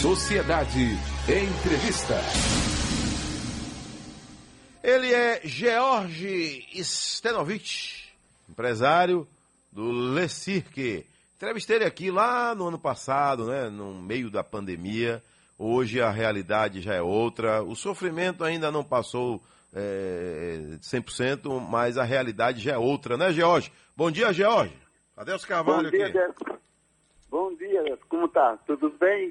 Sociedade Entrevista. Ele é George Stenovich, empresário do Le Cirque. Entrevistei ele aqui lá no ano passado, né, no meio da pandemia. Hoje a realidade já é outra. O sofrimento ainda não passou é, 100%, mas a realidade já é outra, né, George? Bom dia, George. Cadê os Carvalho Bom dia, aqui? Bom dia, como tá? Tudo bem?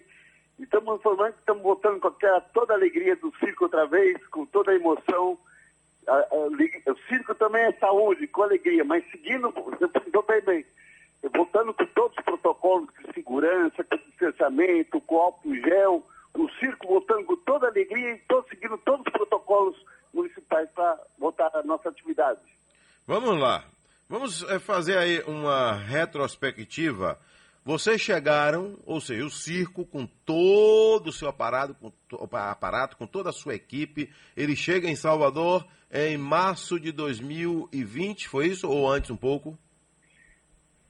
Estamos informando que estamos voltando com aquela, toda a alegria do circo outra vez, com toda a emoção. A- a o circo também é saúde, com alegria, mas seguindo, você pensou bem bem, voltando com todos os protocolos de segurança, com distanciamento, com álcool gel, o circo voltando com toda a alegria e tô seguindo todos os protocolos municipais para voltar à nossa atividade. Vamos lá. Vamos eh, fazer aí uma retrospectiva. Vocês chegaram, ou seja, o circo com todo o seu aparato, com, to- aparato, com toda a sua equipe, ele chega em Salvador em março de 2020, foi isso? Ou antes um pouco?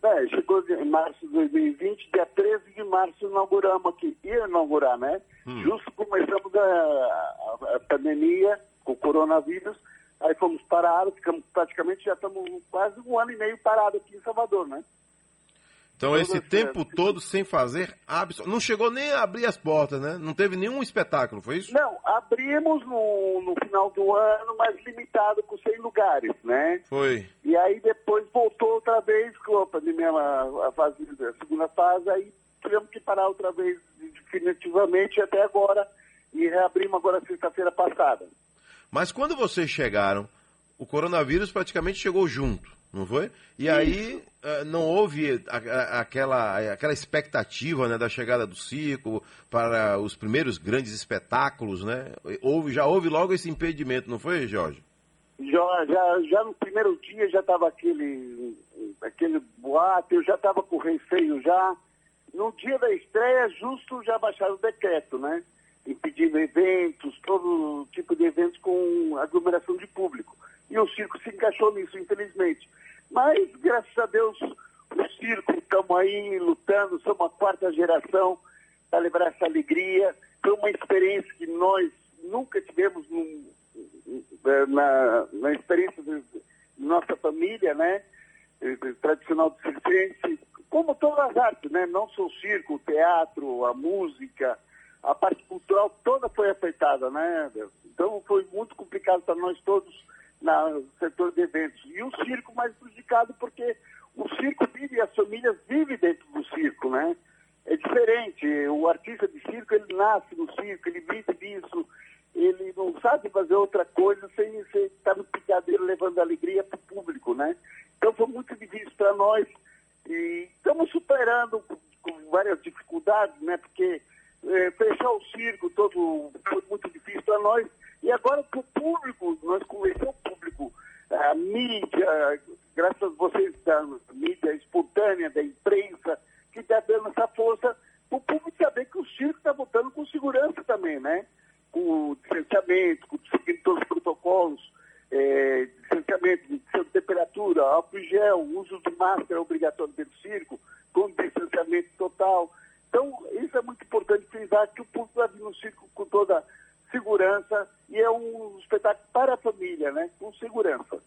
É, chegou em março de 2020, dia 13 de março inauguramos aqui. Ia inaugurar, né? Justo começamos a, a- a pandemia com o coronavírus, aí fomos parados, ficamos praticamente, já estamos quase um ano e meio parados aqui em Salvador, né? Então, Todo esse tempo todo sem fazer absolutamente. Não chegou nem a abrir as portas, né? Não teve nenhum espetáculo, foi isso? Não, abrimos no, no final do ano, mas limitado com 100 lugares, né? Foi. E aí depois voltou outra vez com a pandemia, a fase, a segunda fase, aí tivemos que parar outra vez definitivamente até agora e reabrimos agora sexta-feira passada. Mas quando vocês chegaram, o coronavírus praticamente chegou junto, não foi? E aí eh, não houve a- a- aquela, aquela expectativa né, da chegada do circo para os primeiros grandes espetáculos, né? Houve, já houve logo esse impedimento, não foi, Jorge? Já, já, já no primeiro dia já estava aquele, aquele boato, eu já estava com receio já. No dia da estreia, justo já baixaram o decreto, né? Impedindo eventos, todo tipo de eventos com aglomeração de público. E o circo se encaixou nisso, infelizmente. Mas, graças a Deus, o circo, estamos aí lutando, somos a quarta geração para levar essa alegria. Foi uma experiência que nós nunca tivemos num, eh, na, na experiência de, de nossa família, né? eh, Tradicional do circense, como todas as artes, né? Não só o circo, o teatro, a música, a parte cultural toda foi afetada, né? Então foi muito complicado para nós todos no setor de eventos. E o circo mais prejudicado porque o circo vive e as famílias vivem dentro do circo, né? É diferente. O artista de circo, ele nasce no circo, ele vive disso, ele não sabe fazer outra coisa sem estar no picadeiro levando alegria para o público, né? Então foi muito difícil para nós e estamos superando com várias dificuldades, né? Porque eh, fechar o circo todo foi muito difícil para nós e agora para o público, nós convencemos o público, a mídia, graças a vocês da mídia espontânea, da imprensa, que está dando essa força para o público saber que o circo está voltando com segurança também, né? Com distanciamento, com seguindo todos os protocolos, eh, distanciamento, de temperatura, álcool gel, uso de máscara obrigatório dentro do circo, com distanciamento total. Que o público vai vir no circo com toda segurança e é um espetáculo para a família, né? Com segurança.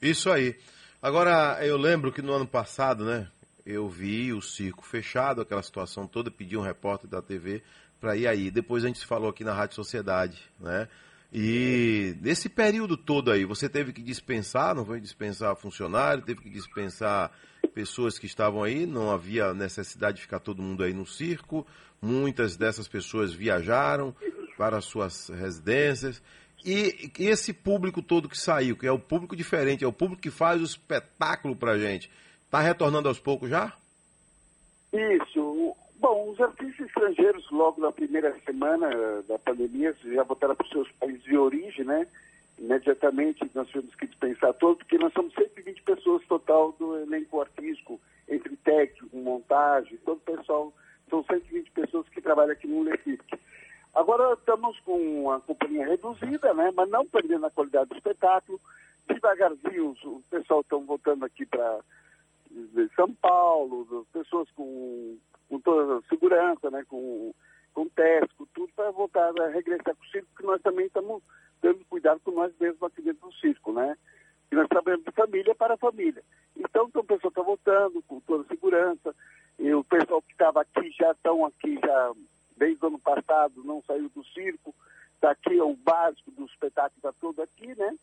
Isso aí. Agora, eu lembro que no ano passado, né, eu vi o circo fechado, aquela situação toda, pedi um repórter da TV para ir aí. Depois a gente falou aqui na Rádio Sociedade, né? E nesse período todo aí, você teve que dispensar, não foi dispensar funcionário, teve que dispensar pessoas que estavam aí, não havia necessidade de ficar todo mundo aí no circo. Muitas dessas pessoas viajaram para suas residências. E, esse público todo que saiu, que é o público diferente, é o público que faz o espetáculo pra gente, tá retornando aos poucos já? Isso. Bom, os artistas estrangeiros, logo na primeira semana eh, da pandemia, já voltaram para os seus países de origem, né? Imediatamente nós tivemos que dispensar todos, porque nós somos 120 pessoas total do elenco artístico, entre técnico, montagem, todo o pessoal, são 120 pessoas que trabalham aqui no Lefic. Agora estamos com uma companhia reduzida, né? Mas não perdendo a qualidade do espetáculo. Devagarzinho, o pessoal estão voltando aqui para São Paulo, pessoas com com toda a segurança, né? Com, com teste, com tudo, para voltar a regressar com o circo, que nós também estamos dando cuidado com nós mesmos aqui dentro do circo, né? E nós trabalhamos de família para família. Então, então o pessoal está voltando com toda segurança, e o pessoal que estava aqui já estão aqui já desde o ano passado, não saiu do circo, está aqui, é o básico do espetáculo está todo aqui, né?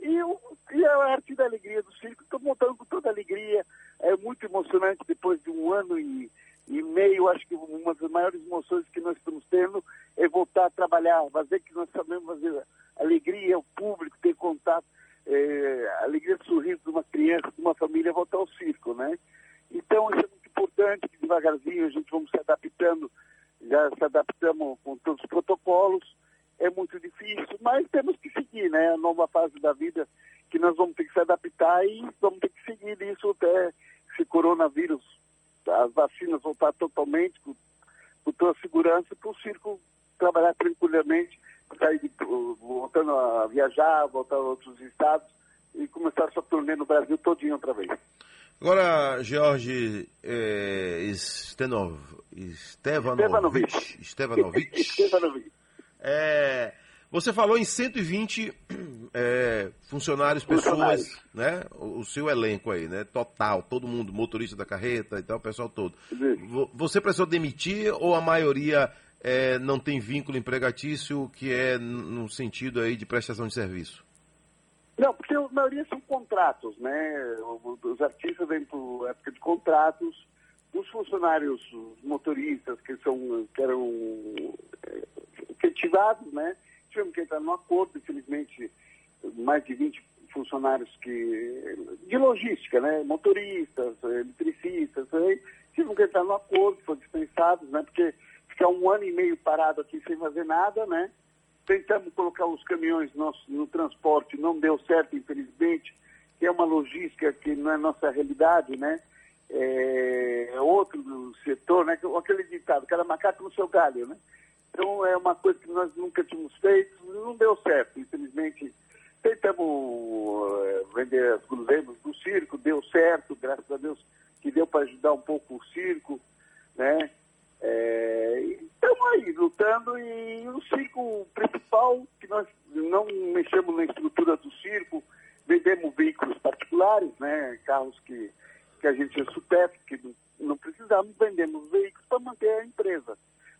E, o, e a arte da alegria do circo, estou montando com toda alegria, é muito emocionante depois de um ano e, e meio, acho que uma das maiores emoções que nós estamos tendo é voltar a trabalhar, fazer que nós sabemos fazer alegria, o público, ter contato, é, alegria de sorriso de uma criança, de uma família voltar ao circo, né? Então, isso é muito importante que devagarzinho a gente vamos se adaptando, já se adaptamos com todos os protocolos, é muito difícil, mas temos que seguir, né? A nova fase da vida que nós vamos ter que se adaptar e vamos ter que seguir isso até esse coronavírus, as vacinas voltar totalmente, com, com toda a segurança, para o circo trabalhar tranquilamente, sair de, voltando a viajar, voltar a outros estados e começar a sua turnê no Brasil todinho outra vez. Agora, Jorge é, Stenov, Stevanovic, Stevanovic, Stevanovic. É, você falou em 120 é, funcionários, pessoas, né? O, o, seu elenco aí, né? Total, todo mundo, motorista da carreta e tal, o pessoal todo. Você precisou demitir ou a maioria é, não tem vínculo empregatício que é no sentido aí de prestação de serviço? Não, porque a maioria são contratos, né? Os artistas vêm por época de contratos, os funcionários os motoristas que são que eram efetivados, né? Tivemos que entrar no acordo, infelizmente, mais de 20 funcionários que de logística, né? Motoristas, eletricistas, aí, tivemos que entrar no acordo, foram dispensados, né? Porque ficar um ano e meio parado aqui sem fazer nada, né? Tentamos colocar os caminhões no, no transporte, não deu certo, infelizmente, que é uma logística que não é nossa realidade, né? É outro setor, né? Aquele ditado, cada macaco no seu galho, né? Então é uma coisa que nós nunca tínhamos feito, não deu certo, infelizmente. Tentamos é, vender as guloseimas do circo, deu certo, graças a Deus que deu para ajudar um pouco o circo, né? Estamos aí lutando e o circo principal, que nós não mexemos na estrutura do circo, vendemos veículos particulares, né? Carros que, que a gente é supérfluo, que não precisamos, vendemos veículos para manter a empresa.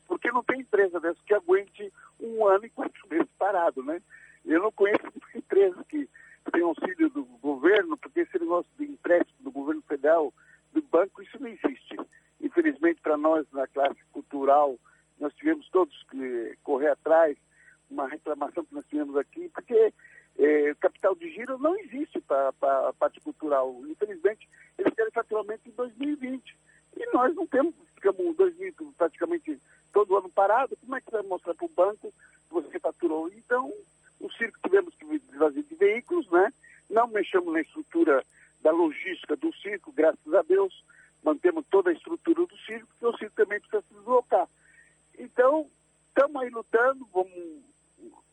Porque não tem empresa dessa que aguente um ano e quatro meses parado, né? Eu não conheço empresas que têm auxílio do governo, porque esse negócio de empréstimo do governo federal, do banco, isso não existe. Infelizmente, para nós, na classe cultural, nós tivemos todos que correr atrás, uma reclamação que nós tivemos aqui, porque é, capital de giro não existe para a parte cultural. Infelizmente, eles querem faturamento em 2020. E nós não temos, ficamos 2000 praticamente parado, como é que vai mostrar para o banco que você faturou? Então, o circo tivemos que desfazer de veículos, né? Não mexemos na estrutura da logística do circo, graças a Deus, mantemos toda a estrutura do circo, porque o circo também precisa se deslocar. Então, estamos aí lutando, vamos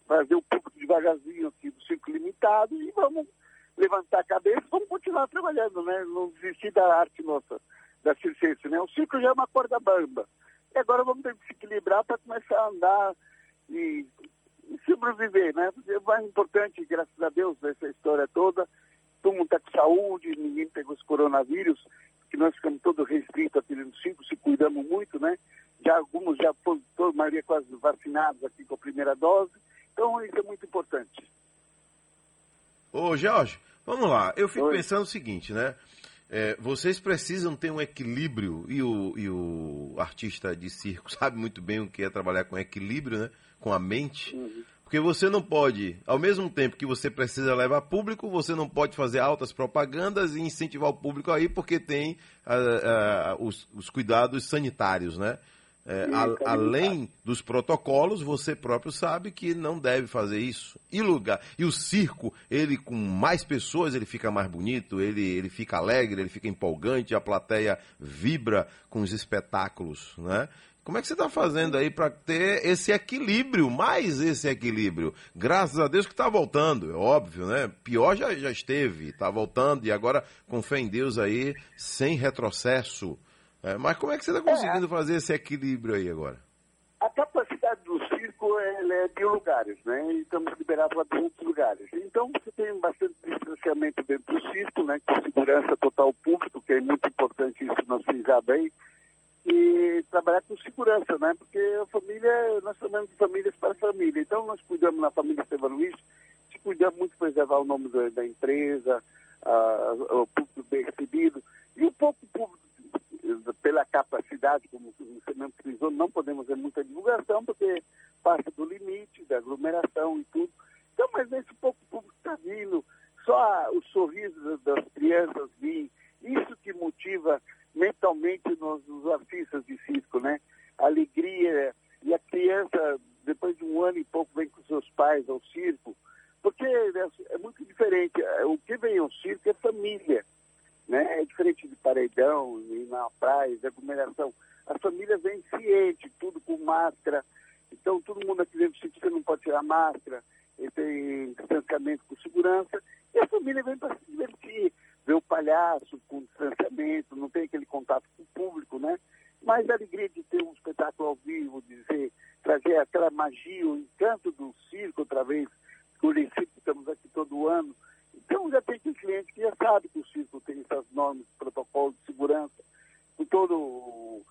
fazer um pouco devagarzinho aqui do circo limitado e vamos levantar a cabeça, vamos continuar trabalhando, né? Não desistir da arte nossa, da circense, né? O circo já é uma corda bamba. E agora vamos ter que se equilibrar para começar a andar e, e sobreviver, né? O mais importante, graças a Deus, nessa história toda, todo mundo está com saúde, ninguém pegou esse coronavírus, que nós ficamos todos restritos aqui no cinco, se cuidamos muito, né? Já alguns já foram, toda a maioria quase vacinados aqui com a primeira dose. Então isso é muito importante. Ô Jorge, vamos lá. Eu fico Oi. pensando o seguinte, né? É, vocês precisam ter um equilíbrio, e o, e o artista de circo sabe muito bem o que é trabalhar com equilíbrio, né? com a mente. Uhum. Porque você não pode, ao mesmo tempo que você precisa levar público, você não pode fazer altas propagandas e incentivar o público aí, porque tem uh, uh, os, os cuidados sanitários, né? É, a, além dos protocolos, você próprio sabe que não deve fazer isso. E lugar, e o circo, ele com mais pessoas, ele fica mais bonito, ele, ele fica alegre, ele fica empolgante, a plateia vibra com os espetáculos, né? Como é que você está fazendo aí para ter esse equilíbrio, mais esse equilíbrio? Graças a Deus que está voltando, é óbvio, né? Pior já, já esteve, está voltando e agora com fé em Deus aí, sem retrocesso É, mas como é que você está conseguindo é, fazer esse equilíbrio aí agora? A capacidade do circo é de lugares, né? E estamos liberados para outros lugares. Então você tem bastante distanciamento dentro do circo, né? Com segurança total público, que é muito importante isso nós frisar bem. E trabalhar com segurança, né? Porque a família, nós chamamos de famílias para família. Então nós cuidamos na família Estevam Luiz, se cuidamos muito de preservar o nome da, da empresa, a, o público bem recebido. E um pouco público pela capacidade, como você mesmo frisou, não podemos ver muita divulgação, porque passa do limite, da aglomeração e tudo. Então, mas esse pouco público está vindo, só o sorriso das crianças vir, isso que motiva mentalmente nos, nos artistas de circo, né? Alegria, e a criança, depois de um ano e pouco, vem com seus pais ao circo, porque é, é muito diferente. O que vem ao circo é família. Né? É diferente paredão, e na praia, aglomeração. As famílias vêm ciente, tudo com máscara. Então, todo mundo aqui dentro do sítio, não pode tirar máscara, tem distanciamento com segurança. E a família vem para se divertir, ver o palhaço com distanciamento, não tem aquele contato com o público, né? Mas a alegria de ter um espetáculo ao vivo, de trazer aquela magia, o encanto do circo outra vez, que o Recife estamos aqui todo ano, então já tem cliente que já sabe que o circo tem essas normas, protocolos de segurança, com todo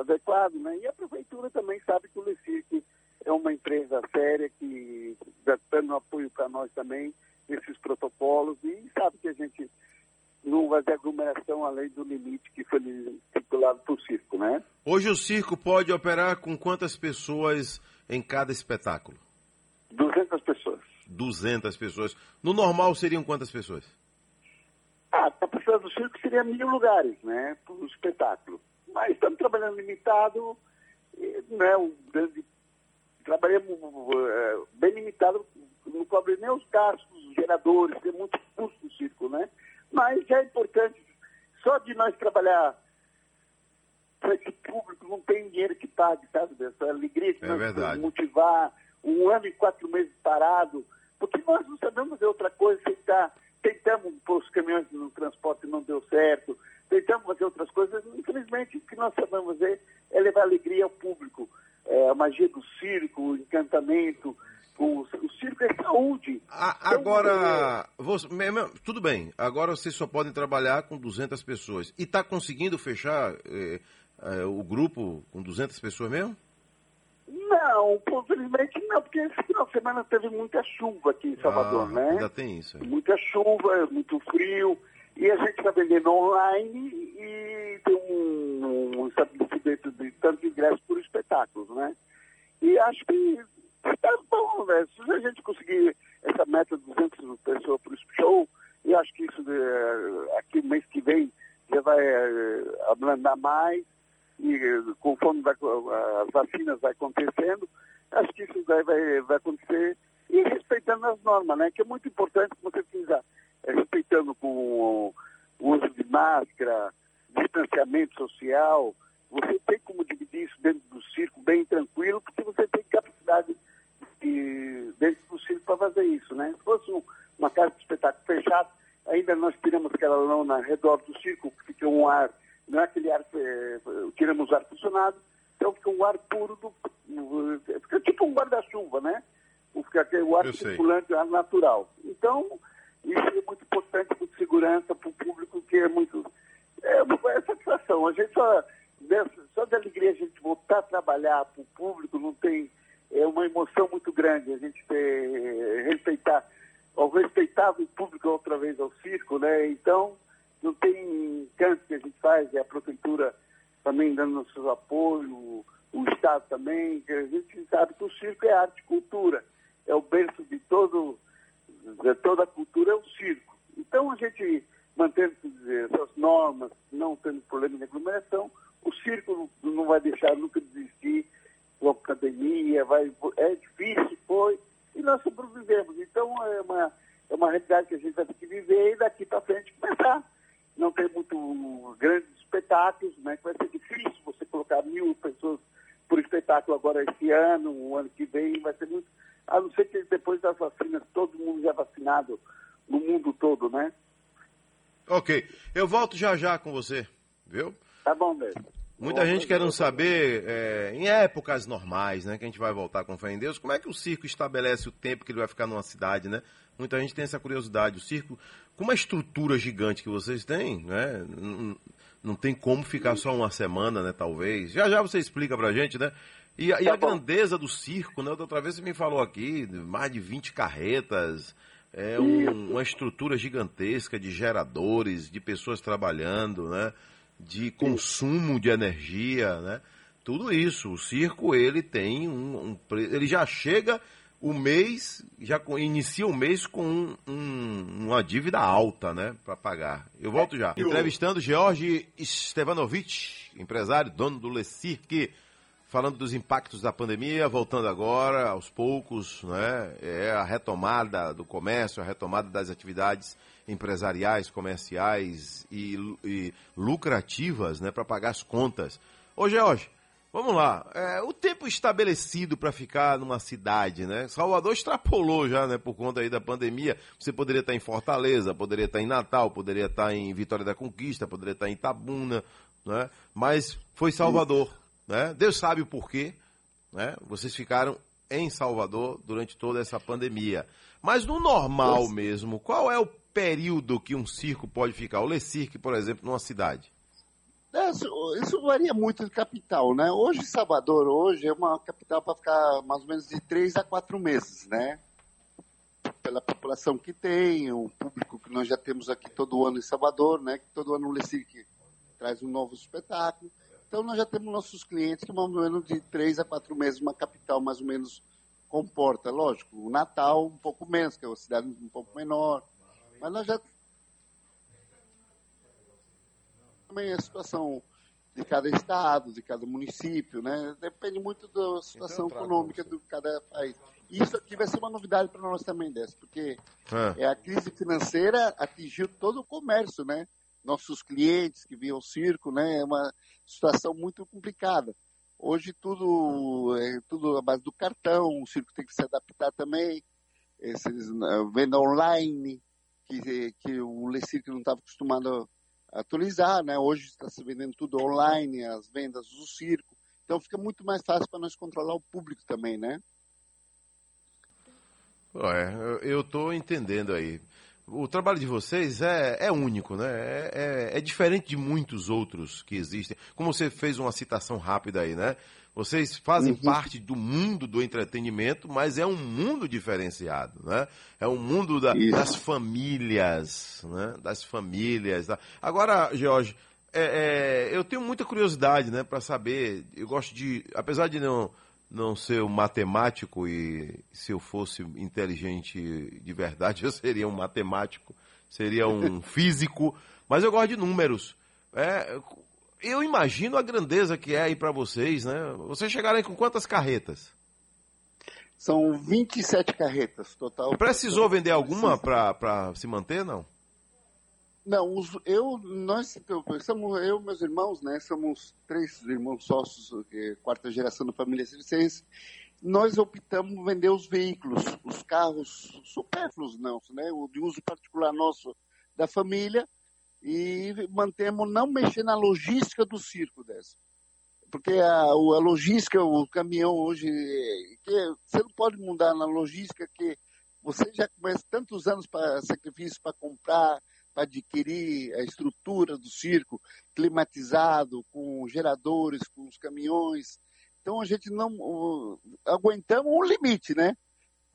adequado, né? E a prefeitura também sabe que o Lecique é uma empresa séria que está dando apoio para nós também nesses protocolos e sabe que a gente não vai ter aglomeração além do limite que foi estipulado para o circo, né? Hoje o circo pode operar com quantas pessoas em cada espetáculo? 200 pessoas. 200 pessoas. No normal seriam quantas pessoas? Do circo seria mil lugares, né, para o espetáculo. Mas estamos trabalhando limitado, né, um grande, trabalhamos é, bem limitado, não cobre nem os gastos, os geradores, tem muito custo no circo, né? Mas é importante, só de nós trabalhar para esse público, não tem dinheiro que pague, sabe? Essa alegria de é nós verdade. motivar um ano e quatro meses parado, porque nós não sabemos fazer outra coisa sem estar. Tentamos pôr os caminhões no transporte não deu certo, tentamos fazer outras coisas. Infelizmente, o que nós sabemos fazer é levar alegria ao público. É, a magia do circo, o encantamento. O, o circo é saúde. A, então, agora, é... você, tudo bem, agora vocês só podem trabalhar com 200 pessoas. E está conseguindo fechar é, é, o grupo com 200 pessoas mesmo? Não, infelizmente não, porque esse final de semana teve muita chuva aqui em Salvador, ah, né? Ainda tem isso. Aí. Muita chuva, muito frio, e a gente está vendendo online e tem um, um estabelecimento de tanto ingresso por espetáculos, né? E acho que está bom, né? Se a gente conseguir essa meta de 200 pessoas para o show, e acho que isso eh, aqui mês que vem já vai eh, ablandar mais e conforme vai, as vacinas vai acontecendo, acho que isso vai, vai, acontecer e respeitando as normas, né? Que é muito importante, você diz, é, respeitando com o uso de máscara, distanciamento social, você tem como dividir isso dentro do circo bem tranquilo, porque você tem capacidade de, dentro do circo para fazer isso, né? Se fosse um, uma casa de espetáculo fechada, ainda nós tiramos aquela lona ao redor do circo, que fica um ar não é aquele ar, é, tiramos o ar funcionado, então fica um ar puro, do, fica tipo um guarda-chuva, né? Fica aquele, o ar Eu circulante, sei. o ar natural. Então, isso é muito importante para segurança, para o público, que é muito. É é satisfação. A gente só, só de alegria a gente voltar a trabalhar para o público não tem. É uma emoção muito grande a gente ter, respeitar, ao respeitar o público outra vez ao circo, né? Então, não tem canto que a gente faz, é a prefeitura também dando seu apoio, o Estado também, que a gente sabe que o circo é arte e cultura, é o berço de, todo, de toda a cultura, é o circo. Então a gente mantendo essas normas, não tendo problema de aglomeração, o circo não vai deixar nunca desistir com a pandemia, vai, é difícil, foi, e nós sobrevivemos. Então é uma, é uma realidade que a gente vai ter que viver e daqui para frente começar não tem muito grandes espetáculos, né? Que vai ser difícil você colocar mil pessoas por espetáculo agora esse ano, o ano que vem, vai ser muito. A não ser que depois das vacinas todo mundo já vacinado no mundo todo, né? Ok. Eu volto já já com você, viu? Tá bom, mesmo. Muita gente querendo saber, é, em épocas normais, né, que a gente vai voltar com fé em Deus, como é que o circo estabelece o tempo que ele vai ficar numa cidade, né? Muita gente tem essa curiosidade. O circo, com uma estrutura gigante que vocês têm, né? Não, tem como ficar só uma semana, né? Talvez. Já já você explica pra gente, né? E, e a grandeza do circo, né? Outra vez você me falou aqui, mais de 20 carretas, é um, uma estrutura gigantesca de geradores, de pessoas trabalhando, né? de consumo de energia, né? Tudo isso. O circo ele tem um, um ele já chega o mês, já inicia o mês com um, um, uma dívida alta, né, para pagar. Eu volto já. Entrevistando George Stevanovic, empresário, dono do Le Cirque, falando dos impactos da pandemia, voltando agora aos poucos, né? É a retomada do comércio, a retomada das atividades empresariais, comerciais e, e lucrativas, né, para pagar as contas. Ô, George, vamos lá. É, o tempo estabelecido para ficar numa cidade, né? Salvador extrapolou já, né, por conta aí da pandemia. Você poderia estar em Fortaleza, poderia estar em Natal, poderia estar em Vitória da Conquista, poderia estar em Itabuna, né? Mas foi Salvador, né? Deus sabe o porquê, né? Vocês ficaram em Salvador durante toda essa pandemia. Mas no normal mesmo, qual é o período que um circo pode ficar? O Le Cirque, por exemplo, numa cidade? Isso, varia muito de capital, né? Hoje, Salvador, hoje é uma capital para ficar mais ou menos de três a quatro meses, né? Pela população que tem, o público que nós já temos aqui todo ano em Salvador, né? Que todo ano o Le Cirque traz um novo espetáculo. Então, nós já temos nossos clientes que mais ou menos de três a quatro meses, uma capital mais ou menos comporta. Lógico, o Natal um pouco menos, que é uma cidade um pouco menor. Mas nós já. Também a situação de cada estado, de cada município, né? Depende muito da situação então, econômica de cada país. Isso aqui vai ser uma novidade para nós também dessa, porque é. é. a crise financeira atingiu todo o comércio, né? Nossos clientes que viam o circo, né? É uma situação muito complicada. Hoje tudo é tudo à base do cartão, o circo tem que se adaptar também. Esses, uh, venda online, que, que o Lecir não estava acostumado a atualizar, né? Hoje está se vendendo tudo online, as vendas do circo. Então fica muito mais fácil para nós controlar o público também, né? É, eu estou entendendo aí. O trabalho de vocês é, é único, né? É, é, é, diferente de muitos outros que existem. Como você fez uma citação rápida aí, né? Vocês fazem uhum. parte do mundo do entretenimento, mas é um mundo diferenciado, né? É um mundo da, das famílias, né? Das famílias. Tá? Agora, Jorge, é, é, eu tenho muita curiosidade, né, para saber. Eu gosto de, apesar de não não ser um matemático e se eu fosse inteligente de verdade eu seria um matemático, seria um físico, mas eu gosto de números. É, eu imagino a grandeza que é aí para vocês, né? Vocês chegaram aí com quantas carretas? São 27 carretas total. Precisou vender alguma para se manter, não? Não, eu, nós, somos, eu e meus irmãos, né, somos três irmãos sócios, quarta geração da família Circense, nós optamos vender os veículos, os carros supérfluos, não, né, o de uso particular nosso da família, e mantemos não mexer na logística do circo dessa. Porque a, a logística, o caminhão hoje, que você não pode mudar na logística que você já começa tantos anos para sacrifício para comprar, para adquirir a estrutura do circo climatizado, com geradores, com os caminhões. Então a gente não uh, aguentamos um limite, né?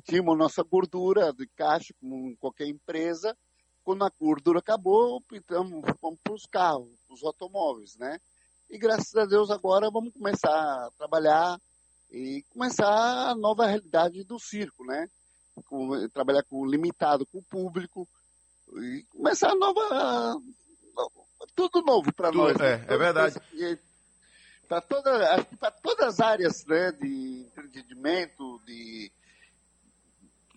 Tínhamos nossa gordura de caixa, como qualquer empresa, quando a gordura acabou, então vamos para os carros, os automóveis, né? E graças a Deus agora vamos começar a trabalhar e começar a nova realidade do circo, né? Com, trabalhar com limitado com o público e começar a nova tudo novo para nós. É, né? é verdade. Para toda, para todas as áreas, né, de entretenimento, de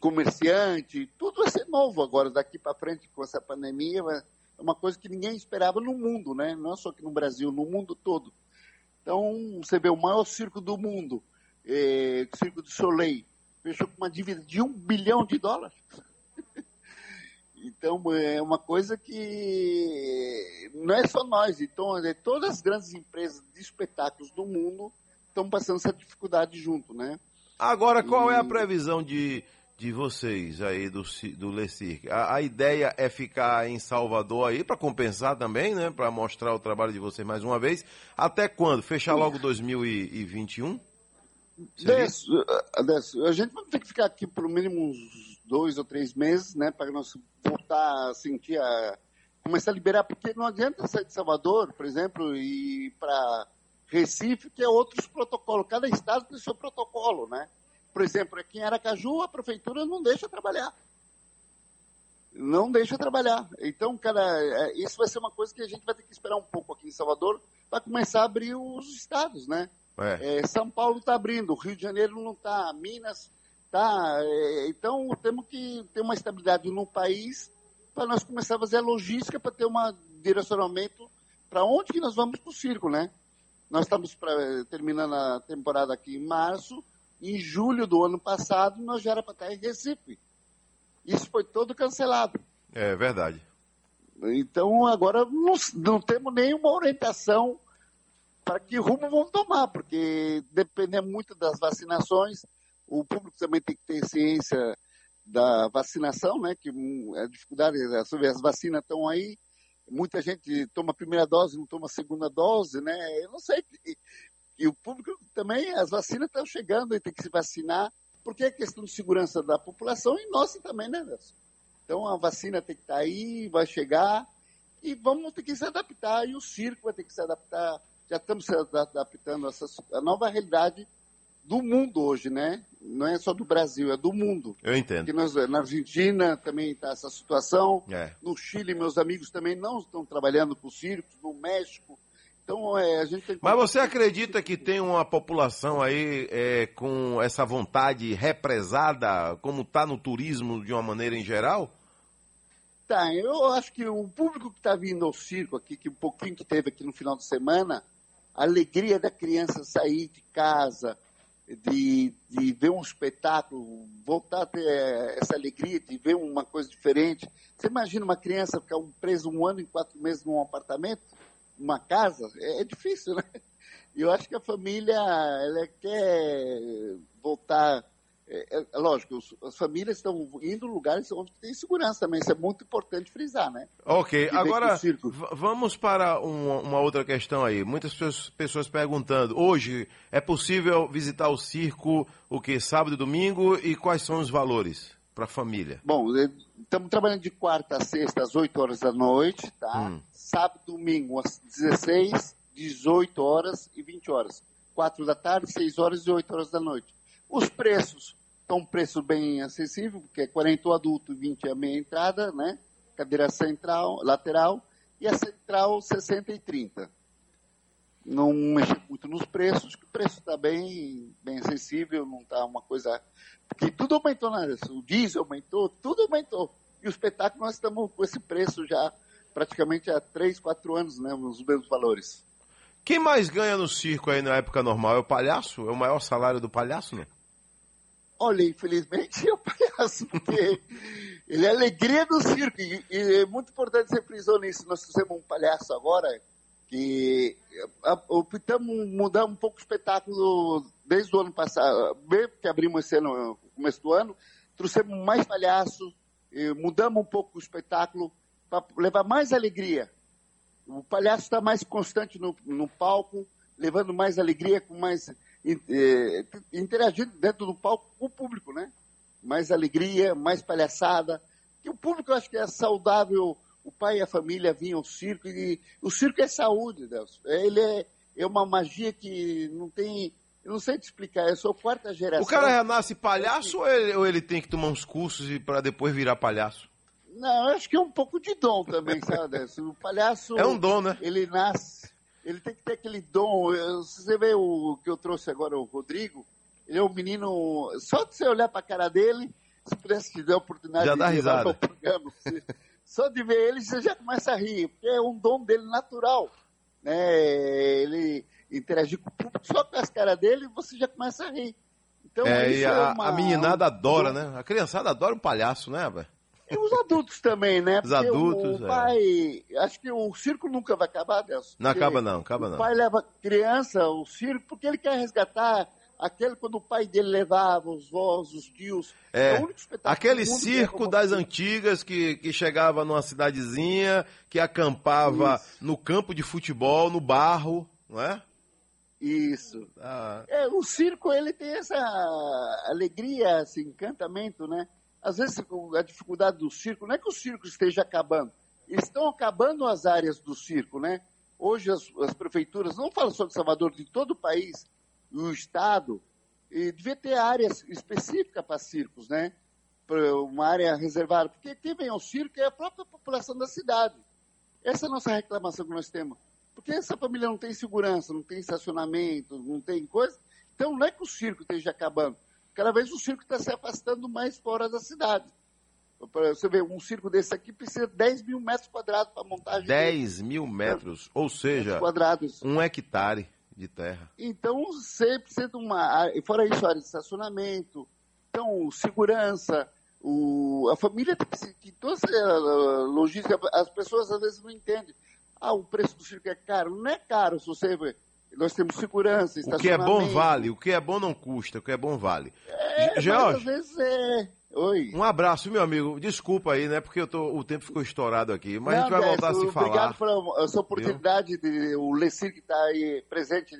comerciante, tudo vai ser novo agora, daqui para frente com essa pandemia, é uma coisa que ninguém esperava no mundo, né? Não só aqui no Brasil, no mundo todo. Então, você vê o maior circo do mundo, é, o Circo do Soleil, fechou com uma dívida de um bilhão de dólares. Então, é uma coisa que não é só nós. Então, é, todas as grandes empresas de espetáculos do mundo estão passando essa dificuldade junto, né? Agora, qual e... é a previsão de, de vocês aí do, do Le Cirque? A, a ideia é ficar em Salvador aí para compensar também, né? Para mostrar o trabalho de vocês mais uma vez. Até quando? Fechar logo 2021? Desse, desse, a gente vai ter que ficar aqui por mínimo uns dois ou três meses, né? Para nós voltar a sentir a. começar a liberar, porque não adianta sair de Salvador, por exemplo, e para Recife, que é outros protocolos. Cada estado tem seu protocolo, né? Por exemplo, aqui em Aracaju, a prefeitura não deixa trabalhar. Não deixa trabalhar. Então, cara, é, isso vai ser uma coisa que a gente vai ter que esperar um pouco aqui em Salvador para começar a abrir os estados, né? É. É, São Paulo está abrindo, Rio de Janeiro não está, Minas está. É, então, temos que ter uma estabilidade no país para nós começar a fazer a logística para ter um direcionamento para onde que nós vamos para o circo, né? Nós estamos pra, terminando a temporada aqui em março, em julho do ano passado nós já era para estar em Recife. Isso foi todo cancelado. É verdade. Então agora não, não temos nenhuma orientação para que rumo vão tomar, porque depende muito das vacinações. O público também tem que ter ciência da vacinação, né? Que a dificuldade, as vacinas estão aí, muita gente toma a primeira dose, não toma a segunda dose, né? Eu não sei. E, o público também, as vacinas estão chegando e tem que se vacinar, porque é questão de segurança da população e nossa também, né, Nelson? Então a vacina tem que estar tá aí, vai chegar e vamos ter que se adaptar e o circo vai ter que se adaptar já estamos se adaptando a essa a nova realidade do mundo hoje, né? Não é só do Brasil, é do mundo. Eu entendo. Nós, na Argentina também está essa situação. É. No Chile, meus amigos também não estão trabalhando com circos. No México. Então, é, a gente tem Mas você acredita que tem uma população aí é, com essa vontade represada, como está no turismo de uma maneira em geral? Tá, eu acho que o público que está vindo ao circo aqui, que um pouquinho que teve aqui no final de semana, a alegria da criança sair de casa, de, de ver um espetáculo, voltar a ter eh, essa alegria de ver uma coisa diferente. Você imagina uma criança ficar presa um ano e quatro meses num apartamento, numa casa? É, é difícil, né? E eu acho que a família ela quer voltar é, é, é, lógico, as famílias estão indo em lugares onde tem segurança também. Isso é muito importante frisar, né? Ok, agora vamos para uma, uma, outra questão aí. Muitas pessoas, pessoas, perguntando: hoje é possível visitar o circo o que? Sábado e domingo? E quais são os valores para a família? Bom, estamos trabalhando de quarta a sexta às 8 horas da noite, tá? Hum. Sábado e domingo às 16, 18 horas e 20 horas. 4 da tarde, 6 horas e 8 horas da noite. Os preços Está um preço bem acessível, porque é 40 o adulto, 20 a meia entrada, né? Cadeira central, lateral, e a central 60 e 30. Não mexer muito nos preços, o preço está bem, bem acessível, não está uma coisa. Porque tudo aumentou, né? O diesel aumentou, tudo aumentou. E o espetáculo nós estamos com esse preço já praticamente há 3, 4 anos, né? Nos mesmos valores. Quem mais ganha no circo aí na época normal? É o palhaço? É o maior salário do palhaço, né? Olha, infelizmente é o palhaço, porque ele é a alegria do circo. E, e é muito importante ser frisou nisso. Nós fizemos um palhaço agora que optamos mudar um pouco o espetáculo desde o ano passado, mesmo que abrimos esse ano, no começo do ano, trouxemos mais palhaço, mudamos um pouco o espetáculo para levar mais alegria. O palhaço está mais constante no, no palco, levando mais alegria, com mais é, interagir dentro do palco com o público, né? Mais alegria, mais palhaçada. Que o público eu acho que é saudável. O pai e a família vinham ao circo e o circo é saúde, Deus. Ele é, é uma magia que não tem eu não sei te explicar, eu sou quarta geração. O cara renasce palhaço ou ele, ou ele tem que tomar uns cursos para depois virar palhaço? Não, eu acho que é um pouco de dom também, sabe? O palhaço. É um dom, né? Ele nasce ele tem que ter aquele dom. Você vê o que eu trouxe agora, o Rodrigo, ele é um menino. Só de você olhar para a cara dele, se pudesse te dar a oportunidade já de dá risada. programa, você, só de ver ele, você já começa a rir, porque é um dom dele natural. Né? Ele interagir com o público, só com as caras dele, você já começa a rir. Então, é, e a, é uma, a meninada um... adora, né? A criançada adora um palhaço, né, velho? E os adultos também, né? Os adultos, o pai, é. acho que o circo nunca vai acabar, Nelson. Não acaba não, acaba não. O pai leva criança ao circo porque ele quer resgatar aquele quando o pai dele levava os vós, os tios. É, é aquele circo das antigas que, que chegava numa cidadezinha, que acampava Isso. no campo de futebol, no barro, não é? Isso. Ah. É, o circo ele tem essa alegria, esse encantamento, né? Às vezes a dificuldade do circo não é que o circo esteja acabando, estão acabando as áreas do circo, né? Hoje as, as prefeituras, não falo só de Salvador, de todo o país, o Estado, e devia ter áreas específicas para circos, né? Uma área reservada. Porque quem vem ao circo é a própria população da cidade. Essa é a nossa reclamação que nós temos. Porque essa família não tem segurança, não tem estacionamento, não tem coisa. Então não é que o circo esteja acabando. Cada vez o circo está se afastando mais fora da cidade. Você vê, um circo desse aqui precisa de 10 mil metros quadrados para montagem. 10 dele. mil metros, ou seja, um hectare de terra. Então, você precisa de uma. Fora isso, área de estacionamento, então, segurança, o, a família tem que. que toda essa logística, as pessoas às vezes não entendem. Ah, o preço do circo é caro. Não é caro se você. Nós temos segurança, O que é bom vale, o que é bom não custa, o que é bom vale. É, George, às vezes é. Oi. Um abraço, meu amigo. Desculpa aí, né? Porque eu tô, o tempo ficou estourado aqui. Mas Não, a gente vai voltar a se falar. Obrigado pela essa oportunidade de o Lecir que está aí presente,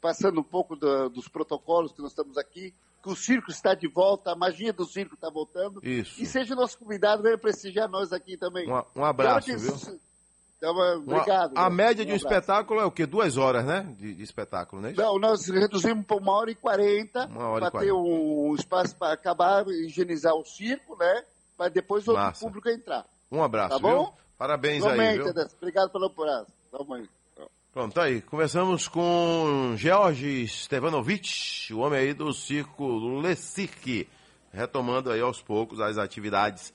passando um pouco do, dos protocolos que nós estamos aqui. Que o circo está de volta, a magia do circo está voltando. Isso. E seja nosso convidado, venha prestigiar nós aqui também. Um, um abraço, viu? Então, obrigado. A, a média de um, um espetáculo é o quê? Duas horas, né? De, de espetáculo, né? Não, nós reduzimos para uma hora e quarenta. Para ter um espaço para acabar, higienizar o circo, né? Para depois o outro público entrar. Um abraço, tá bom? Viu? Parabéns aí, viu? Obrigado pelo abraço. Tamo. Pronto, tá aí. Conversamos com George Stevanovic, o homem aí do circo Le Cirque, retomando aí aos poucos as atividades